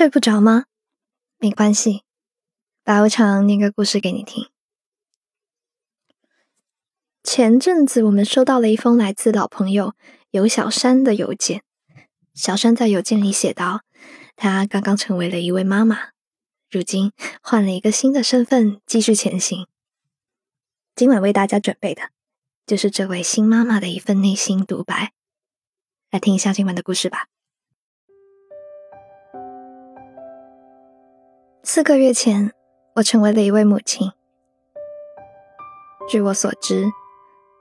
睡不着吗？没关系，白无常念个故事给你听。前阵子我们收到了一封来自老朋友尤小山的邮件。小山在邮件里写道：“他刚刚成为了一位妈妈，如今换了一个新的身份，继续前行。今晚为大家准备的，就是这位新妈妈的一份内心独白。来听一下今晚的故事吧。”四个月前，我成为了一位母亲。据我所知，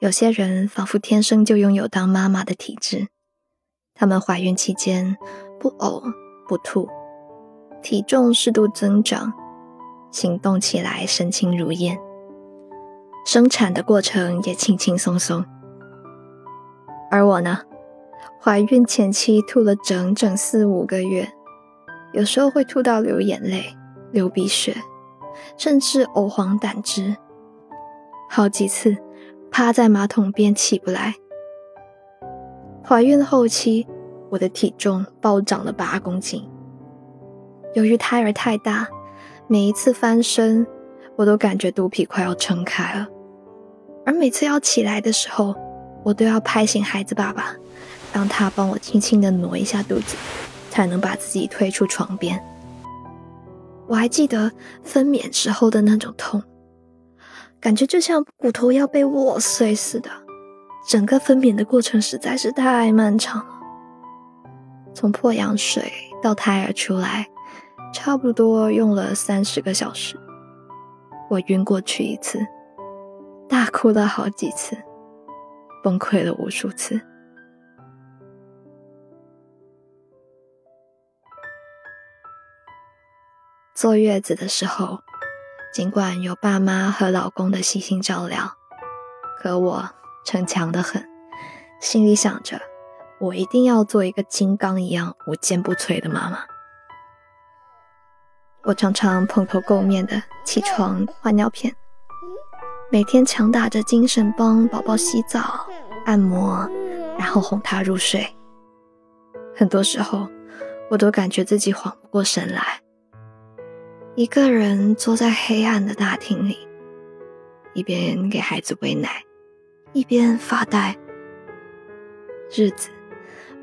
有些人仿佛天生就拥有当妈妈的体质。她们怀孕期间不呕不吐，体重适度增长，行动起来神情如燕，生产的过程也轻轻松松。而我呢，怀孕前期吐了整整四五个月，有时候会吐到流眼泪。流鼻血，甚至呕黄胆汁，好几次趴在马桶边起不来。怀孕后期，我的体重暴涨了八公斤。由于胎儿太大，每一次翻身，我都感觉肚皮快要撑开了。而每次要起来的时候，我都要拍醒孩子爸爸，让他帮我轻轻的挪一下肚子，才能把自己推出床边。我还记得分娩时候的那种痛，感觉就像骨头要被握碎似的。整个分娩的过程实在是太漫长了，从破羊水到胎儿出来，差不多用了三十个小时。我晕过去一次，大哭了好几次，崩溃了无数次。坐月子的时候，尽管有爸妈和老公的悉心照料，可我逞强的很，心里想着，我一定要做一个金刚一样无坚不摧的妈妈。我常常蓬头垢面的起床换尿片，每天强打着精神帮宝宝洗澡、按摩，然后哄他入睡。很多时候，我都感觉自己缓不过神来。一个人坐在黑暗的大厅里，一边给孩子喂奶，一边发呆。日子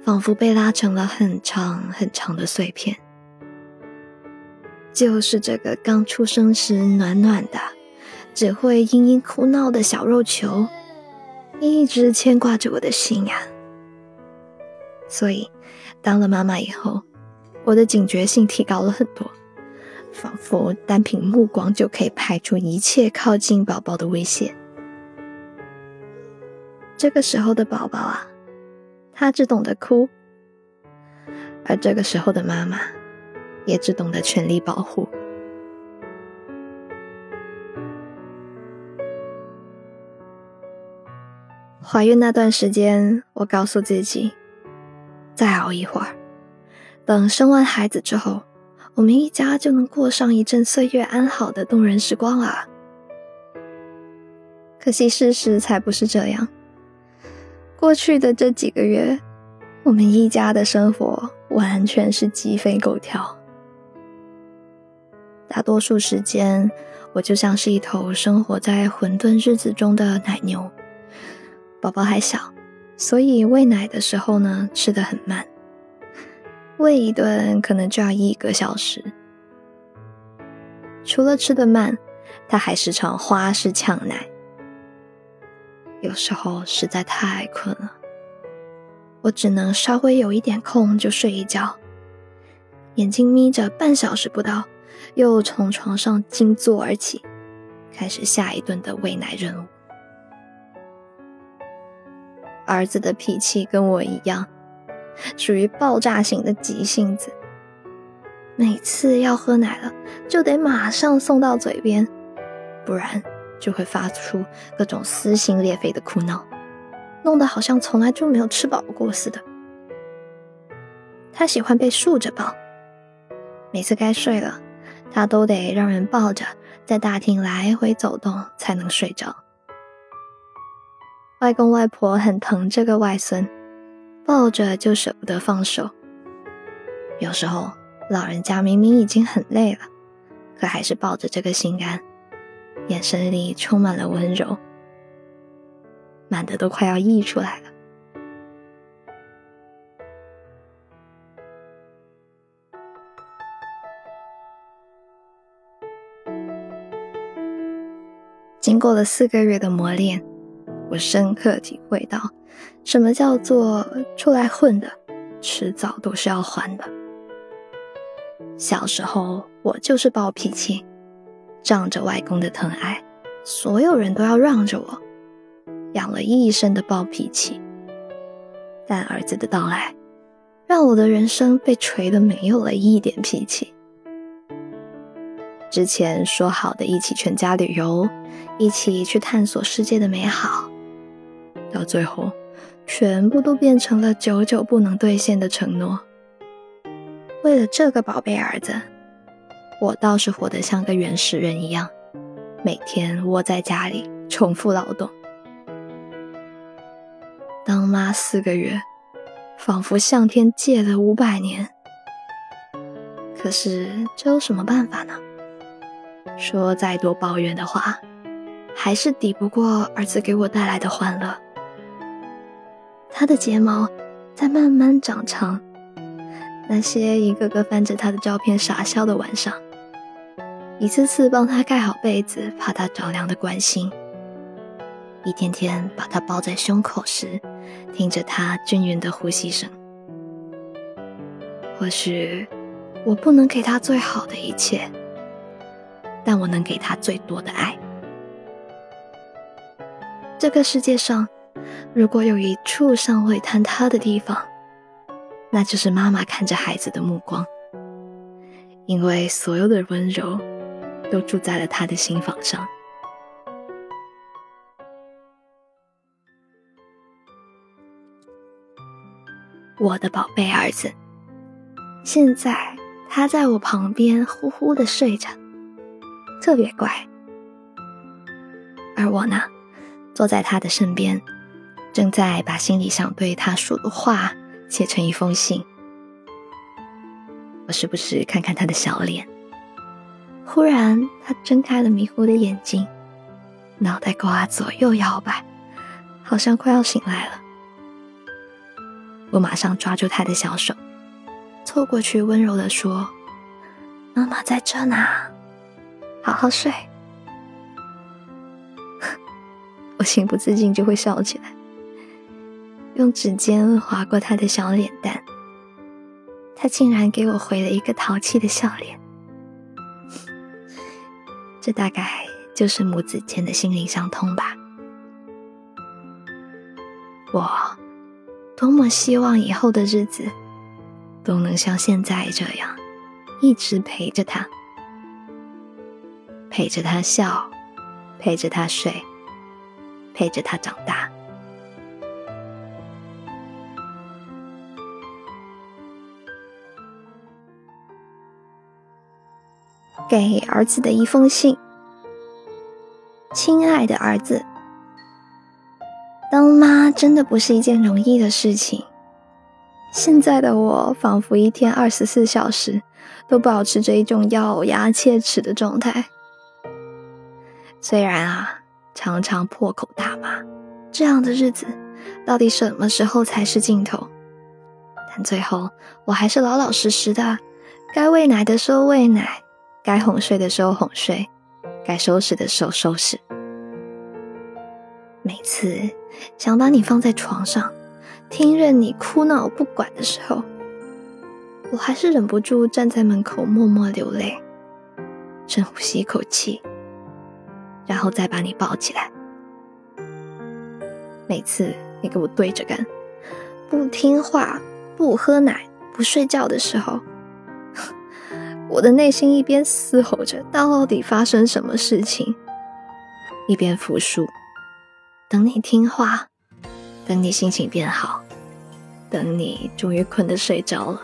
仿佛被拉成了很长很长的碎片。就是这个刚出生时暖暖的、只会嘤嘤哭闹的小肉球，一直牵挂着我的心呀。所以，当了妈妈以后，我的警觉性提高了很多。仿佛单凭目光就可以排除一切靠近宝宝的危险。这个时候的宝宝啊，他只懂得哭；而这个时候的妈妈，也只懂得全力保护。怀孕那段时间，我告诉自己，再熬一会儿，等生完孩子之后。我们一家就能过上一阵岁月安好的动人时光啊。可惜事实才不是这样。过去的这几个月，我们一家的生活完全是鸡飞狗跳。大多数时间，我就像是一头生活在混沌日子中的奶牛。宝宝还小，所以喂奶的时候呢，吃的很慢。喂一顿可能就要一个小时，除了吃的慢，他还时常花式呛奶。有时候实在太困了，我只能稍微有一点空就睡一觉，眼睛眯着半小时不到，又从床上惊坐而起，开始下一顿的喂奶任务。儿子的脾气跟我一样。属于爆炸型的急性子，每次要喝奶了，就得马上送到嘴边，不然就会发出各种撕心裂肺的哭闹，弄得好像从来就没有吃饱过似的。他喜欢被竖着抱，每次该睡了，他都得让人抱着在大厅来回走动才能睡着。外公外婆很疼这个外孙。抱着就舍不得放手，有时候老人家明明已经很累了，可还是抱着这个心肝，眼神里充满了温柔，满的都快要溢出来了。经过了四个月的磨练，我深刻体会到，什么叫做出来混的，迟早都是要还的。小时候我就是暴脾气，仗着外公的疼爱，所有人都要让着我，养了一身的暴脾气。但儿子的到来，让我的人生被锤得没有了一点脾气。之前说好的一起全家旅游，一起去探索世界的美好，到最后，全部都变成了久久不能兑现的承诺。为了这个宝贝儿子，我倒是活得像个原始人一样，每天窝在家里重复劳动。当妈四个月，仿佛向天借了五百年。可是这有什么办法呢？说再多抱怨的话，还是抵不过儿子给我带来的欢乐。他的睫毛在慢慢长长，那些一个个翻着他的照片傻笑的晚上，一次次帮他盖好被子，怕他着凉的关心，一天天把他抱在胸口时，听着他均匀的呼吸声。或许我不能给他最好的一切。但我能给他最多的爱。这个世界上，如果有一处尚未坍塌的地方，那就是妈妈看着孩子的目光，因为所有的温柔都住在了他的心房上。我的宝贝儿子，现在他在我旁边呼呼的睡着。特别乖，而我呢，坐在他的身边，正在把心里想对他说的话写成一封信。我时不时看看他的小脸，忽然他睁开了迷糊的眼睛，脑袋瓜左右摇摆，好像快要醒来了。我马上抓住他的小手，凑过去温柔的说：“妈妈在这呢。”好好睡，我情不自禁就会笑起来，用指尖划过他的小脸蛋，他竟然给我回了一个淘气的笑脸，这大概就是母子间的心灵相通吧。我多么希望以后的日子都能像现在这样，一直陪着他。陪着他笑，陪着他睡，陪着他长大。给儿子的一封信，亲爱的儿子，当妈真的不是一件容易的事情。现在的我，仿佛一天二十四小时都保持着一种咬牙切齿的状态。虽然啊，常常破口大骂，这样的日子到底什么时候才是尽头？但最后我还是老老实实的，该喂奶的时候喂奶，该哄睡的时候哄睡，该收拾的时候收拾。每次想把你放在床上，听任你哭闹不管的时候，我还是忍不住站在门口默默流泪，深呼吸一口气。然后再把你抱起来。每次你给我对着干，不听话、不喝奶、不睡觉的时候，我的内心一边嘶吼着到底发生什么事情，一边复述：等你听话，等你心情变好，等你终于困得睡着了。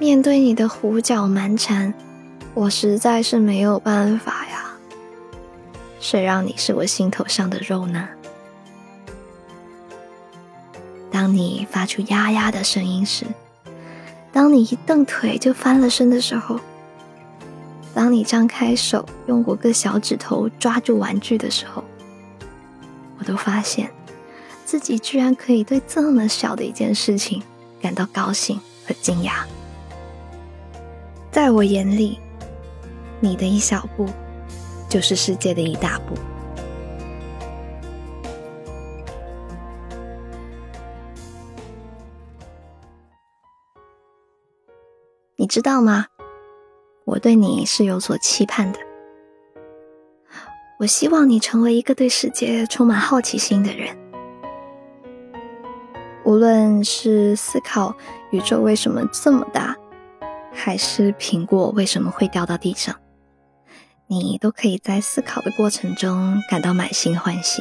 面对你的胡搅蛮缠。我实在是没有办法呀，谁让你是我心头上的肉呢？当你发出呀呀的声音时，当你一蹬腿就翻了身的时候，当你张开手用五个小指头抓住玩具的时候，我都发现自己居然可以对这么小的一件事情感到高兴和惊讶。在我眼里，你的一小步就是世界的一大步。知道吗？我对你是有所期盼的。我希望你成为一个对世界充满好奇心的人。无论是思考宇宙为什么这么大，还是苹果为什么会掉到地上，你都可以在思考的过程中感到满心欢喜。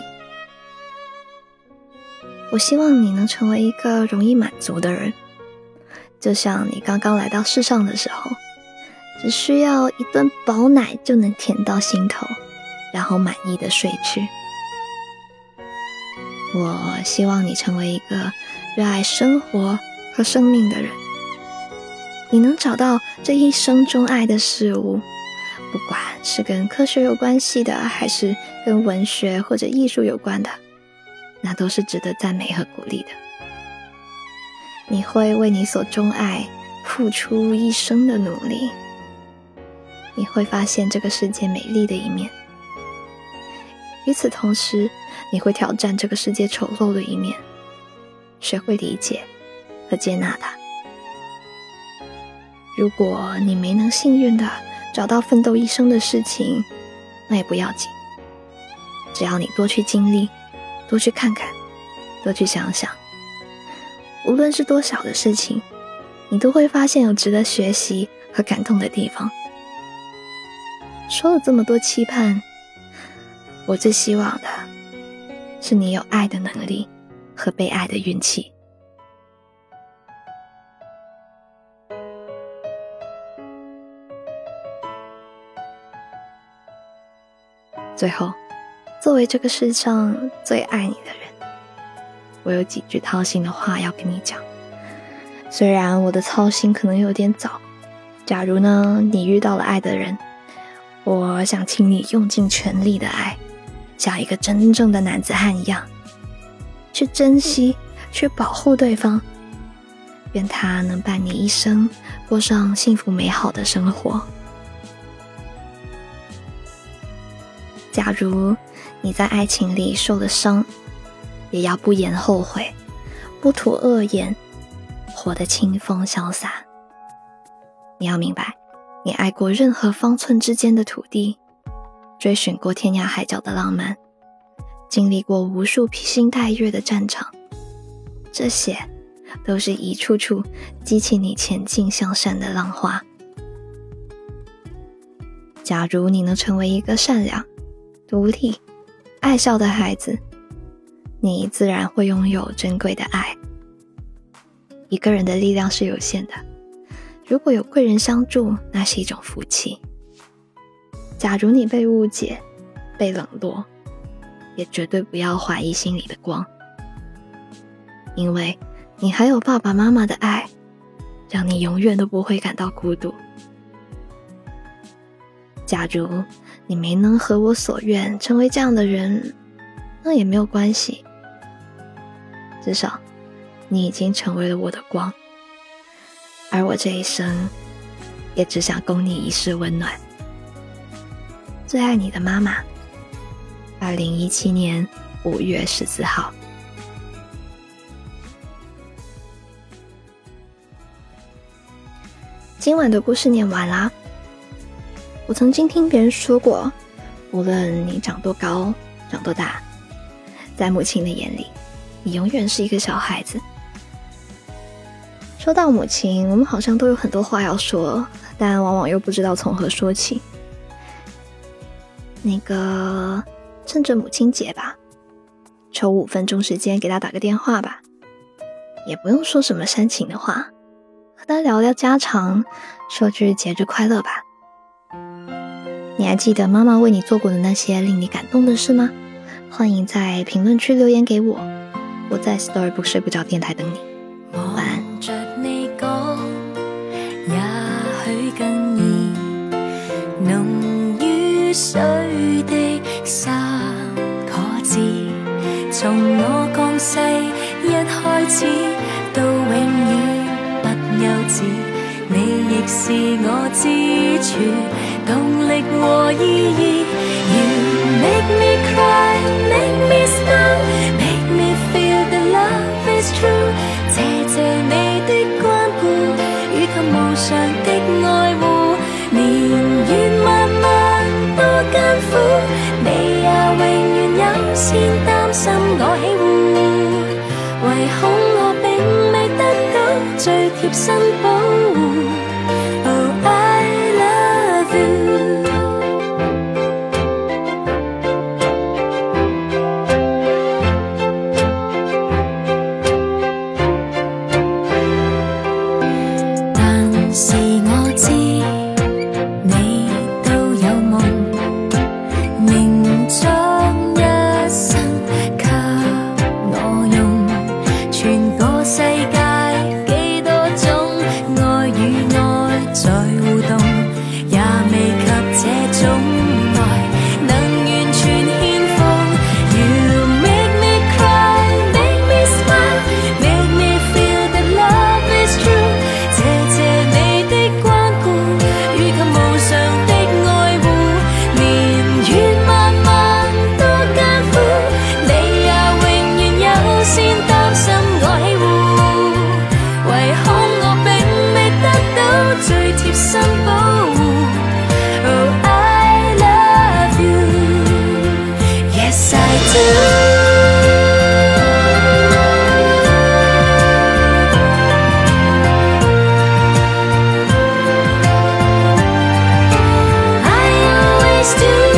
我希望你能成为一个容易满足的人。就像你刚刚来到世上的时候，只需要一顿饱奶就能甜到心头，然后满意的睡去。我希望你成为一个热爱生活和生命的人，你能找到这一生中爱的事物，不管是跟科学有关系的，还是跟文学或者艺术有关的，那都是值得赞美和鼓励的。你会为你所钟爱付出一生的努力，你会发现这个世界美丽的一面。与此同时，你会挑战这个世界丑陋的一面，学会理解和接纳它。如果你没能幸运的找到奋斗一生的事情，那也不要紧，只要你多去经历，多去看看，多去想想。无论是多小的事情，你都会发现有值得学习和感动的地方。说了这么多期盼，我最希望的是你有爱的能力和被爱的运气。最后，作为这个世上最爱你的人。我有几句掏心的话要跟你讲，虽然我的操心可能有点早。假如呢，你遇到了爱的人，我想请你用尽全力的爱，像一个真正的男子汉一样，去珍惜，去保护对方，愿他能伴你一生，过上幸福美好的生活。假如你在爱情里受了伤，也要不言后悔，不吐恶言，活得清风潇洒。你要明白，你爱过任何方寸之间的土地，追寻过天涯海角的浪漫，经历过无数披星戴月的战场，这些都是一处处激起你前进向善的浪花。假如你能成为一个善良、独立、爱笑的孩子。你自然会拥有珍贵的爱。一个人的力量是有限的，如果有贵人相助，那是一种福气。假如你被误解、被冷落，也绝对不要怀疑心里的光，因为你还有爸爸妈妈的爱，让你永远都不会感到孤独。假如你没能合我所愿成为这样的人，那也没有关系。至少，你已经成为了我的光，而我这一生也只想供你一世温暖。最爱你的妈妈。二零一七年五月十四号。今晚的故事念完啦。我曾经听别人说过，无论你长多高、长多大，在母亲的眼里。永远是一个小孩子。说到母亲，我们好像都有很多话要说，但往往又不知道从何说起。那个，趁着母亲节吧，抽五分钟时间给她打个电话吧，也不用说什么煽情的话，和她聊聊家常，说句节日快乐吧。你还记得妈妈为你做过的那些令你感动的事吗？欢迎在评论区留言给我。我在 storybook 睡不着的电台等你。我挽着你讲也许更易浓于水的三个字从我降世一开始到永远不休止你亦是我支柱动力和意义 always do